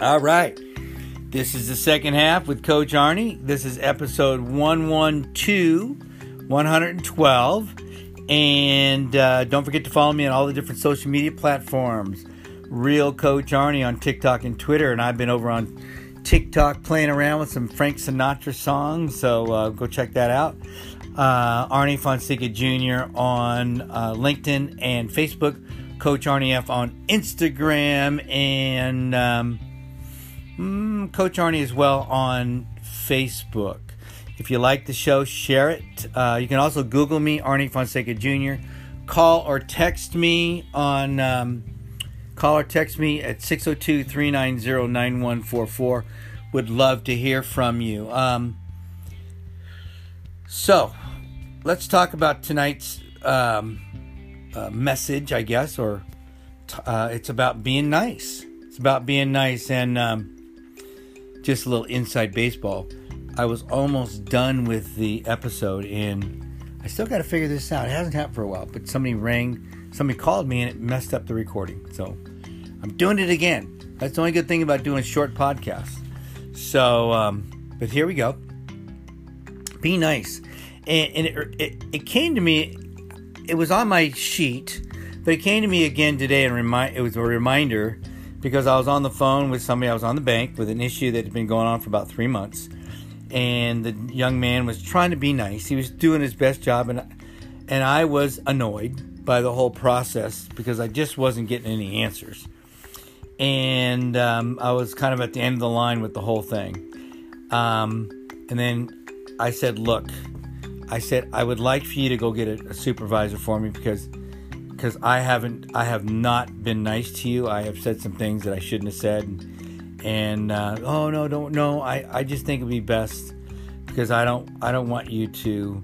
All right. This is the second half with Coach Arnie. This is episode 112, 112. And uh, don't forget to follow me on all the different social media platforms. Real Coach Arnie on TikTok and Twitter. And I've been over on TikTok playing around with some Frank Sinatra songs. So uh, go check that out. Uh, Arnie Fonseca Jr. on uh, LinkedIn and Facebook. Coach Arnie F on Instagram. And. Um, Mm, Coach Arnie as well on Facebook. If you like the show, share it. Uh, you can also Google me, Arnie Fonseca Jr. Call or text me on um, call or text me at 602-390-9144. Would love to hear from you. Um, so, let's talk about tonight's um, uh, message, I guess, or uh, it's about being nice. It's about being nice and um, just a little inside baseball. I was almost done with the episode, and I still got to figure this out. It hasn't happened for a while, but somebody rang, somebody called me, and it messed up the recording. So I'm doing it again. That's the only good thing about doing short podcast. So, um, but here we go. Be nice, and, and it, it, it came to me. It was on my sheet, but it came to me again today, and remind. It was a reminder because I was on the phone with somebody. I was on the bank with an issue that had been going on for about three months, and the young man was trying to be nice. He was doing his best job, and and I was annoyed by the whole process because I just wasn't getting any answers, and um, I was kind of at the end of the line with the whole thing. Um, and then I said, "Look," I said, "I would like for you to go get a, a supervisor for me because." Because I haven't, I have not been nice to you. I have said some things that I shouldn't have said, and, and uh, oh no, don't no. I, I just think it'd be best because I don't, I don't want you to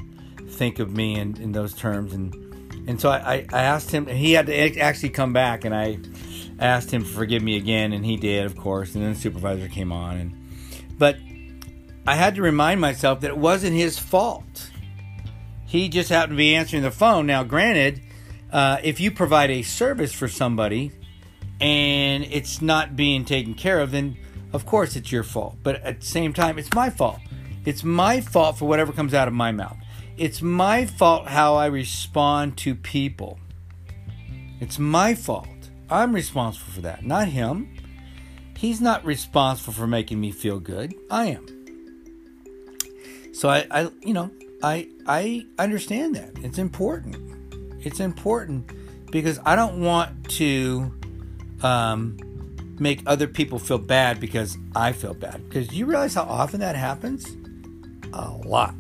think of me in, in those terms, and and so I, I asked him. He had to actually come back, and I asked him to forgive me again, and he did, of course. And then the supervisor came on, and but I had to remind myself that it wasn't his fault. He just happened to be answering the phone. Now, granted uh, if you provide a service for somebody and it's not being taken care of, then of course it's your fault. But at the same time, it's my fault. It's my fault for whatever comes out of my mouth. It's my fault how I respond to people. It's my fault. I'm responsible for that, not him. He's not responsible for making me feel good. I am. So I, I you know, I I understand that. It's important. It's important because I don't want to um, make other people feel bad because I feel bad. Because you realize how often that happens? A lot.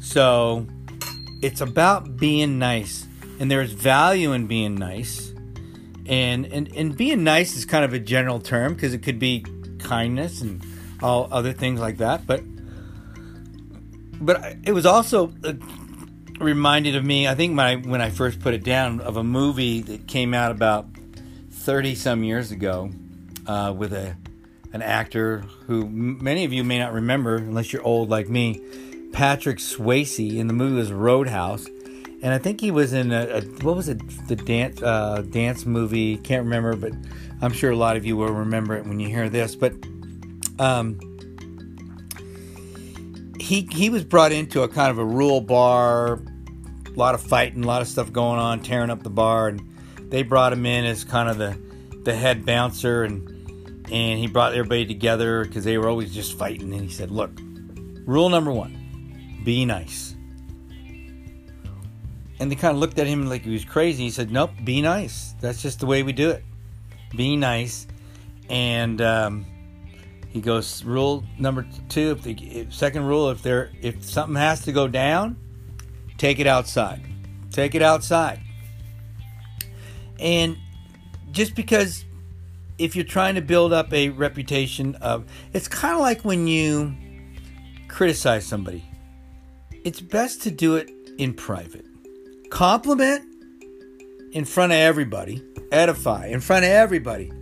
So it's about being nice. And there's value in being nice. And, and, and being nice is kind of a general term because it could be kindness and all other things like that. But but it was also reminded of me. I think my when I first put it down of a movie that came out about thirty some years ago uh, with a an actor who many of you may not remember unless you're old like me, Patrick Swayze. And the movie was Roadhouse, and I think he was in a, a what was it the dance uh, dance movie? Can't remember, but I'm sure a lot of you will remember it when you hear this. But um, he he was brought into a kind of a rural bar a lot of fighting, a lot of stuff going on, tearing up the bar, and they brought him in as kind of the the head bouncer, and and he brought everybody together because they were always just fighting. And he said, "Look, rule number one: be nice." And they kind of looked at him like he was crazy. He said, "Nope, be nice. That's just the way we do it. Be nice." And um, he goes, "Rule number two: if the second rule, if there if something has to go down." Take it outside. Take it outside. And just because if you're trying to build up a reputation of it's kind of like when you criticize somebody. It's best to do it in private. Compliment in front of everybody, edify in front of everybody.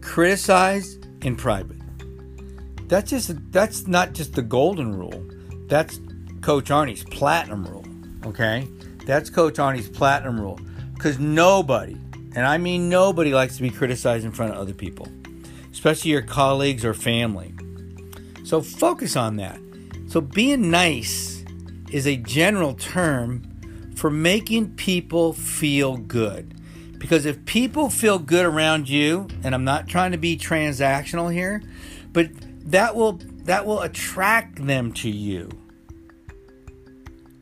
Criticize in private. That's just that's not just the golden rule. That's Coach Arnie's platinum rule. Okay? That's Coach Arnie's platinum rule. Because nobody, and I mean nobody, likes to be criticized in front of other people. especially your colleagues or family. So focus on that. So being nice is a general term for making people feel good. Because if people feel good around you, and I'm not trying to be transactional here, but that will that will attract them to you.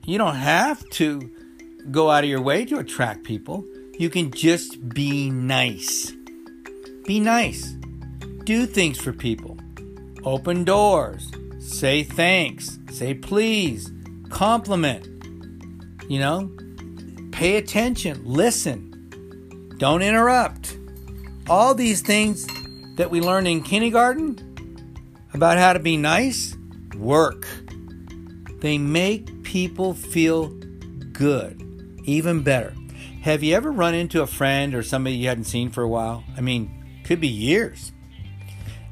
You don't have to go out of your way to attract people. You can just be nice. Be nice. Do things for people. Open doors. Say thanks. Say please. Compliment. You know, pay attention. Listen. Don't interrupt. All these things that we learn in kindergarten about how to be nice work. They make people feel good, even better. Have you ever run into a friend or somebody you hadn't seen for a while? I mean, could be years.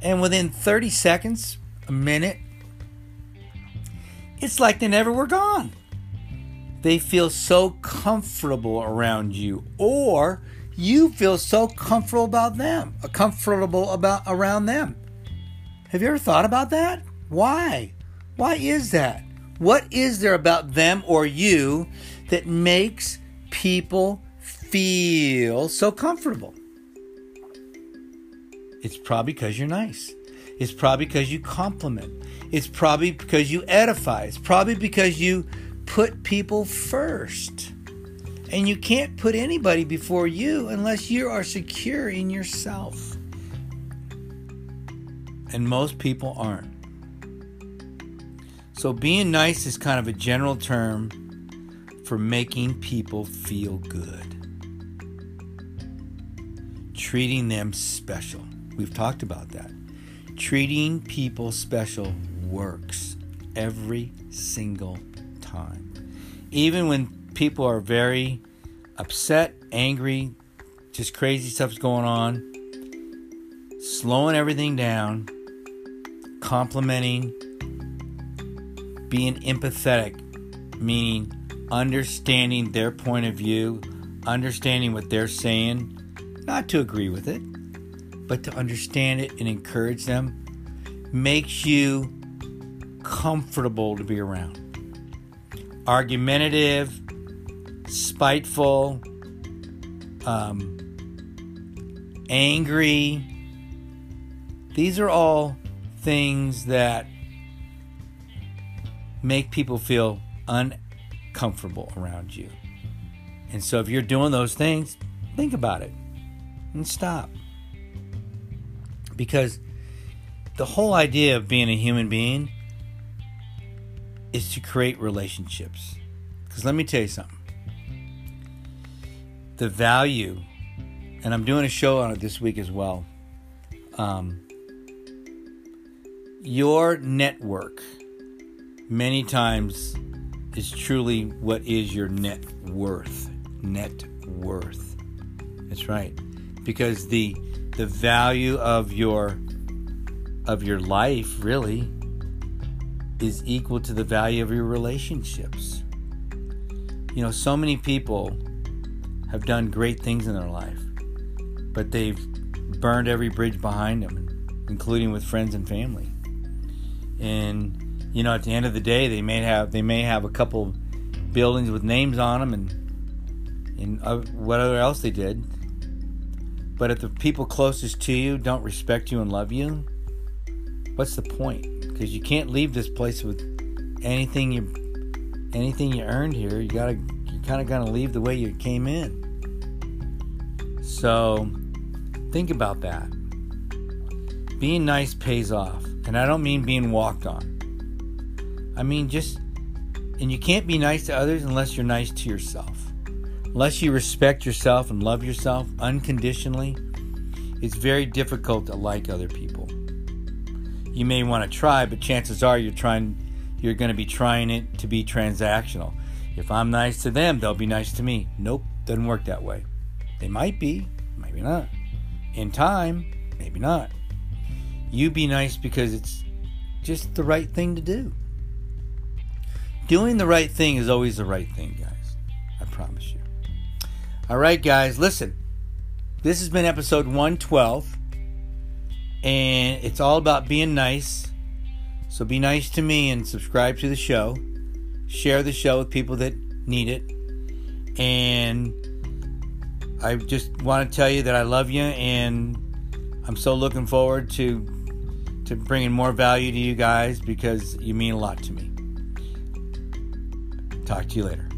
And within 30 seconds, a minute, it's like they never were gone. They feel so comfortable around you, or you feel so comfortable about them, comfortable about around them. Have you ever thought about that? Why? Why is that? What is there about them or you that makes people feel so comfortable? It's probably because you're nice. It's probably because you compliment. It's probably because you edify. It's probably because you put people first. And you can't put anybody before you unless you are secure in yourself and most people aren't. So, being nice is kind of a general term for making people feel good, treating them special. We've talked about that. Treating people special works every single time. Even when people are very upset, angry, just crazy stuff's going on, slowing everything down complimenting, being empathetic, meaning understanding their point of view, understanding what they're saying, not to agree with it, but to understand it and encourage them, makes you comfortable to be around. Argumentative, spiteful, um, angry. These are all things that make people feel uncomfortable around you. And so if you're doing those things, think about it and stop. Because the whole idea of being a human being is to create relationships. Because let me tell you something the value, and I'm doing a show on it this week as well. Um, your network many times is truly what is your net worth net worth. That's right. Because the the value of your of your life really is equal to the value of your relationships. You know so many people have done great things in their life but they've burned every bridge behind them including with friends and family and you know at the end of the day they may have they may have a couple buildings with names on them and and whatever else they did. But if the people closest to you don't respect you and love you what's the point? Because you can't leave this place with anything you anything you earned here. You gotta you kind of gotta leave the way you came in. So think about that. Being nice pays off and I don't mean being walked on. I mean just, and you can't be nice to others unless you're nice to yourself. Unless you respect yourself and love yourself unconditionally, it's very difficult to like other people. You may want to try, but chances are you're trying you're going to be trying it to be transactional. If I'm nice to them, they'll be nice to me. Nope, doesn't work that way. They might be, maybe not. In time, maybe not. You be nice because it's just the right thing to do. Doing the right thing is always the right thing, guys. I promise you. All right, guys, listen. This has been episode 112. And it's all about being nice. So be nice to me and subscribe to the show. Share the show with people that need it. And I just want to tell you that I love you and I'm so looking forward to to bringing more value to you guys because you mean a lot to me. Talk to you later.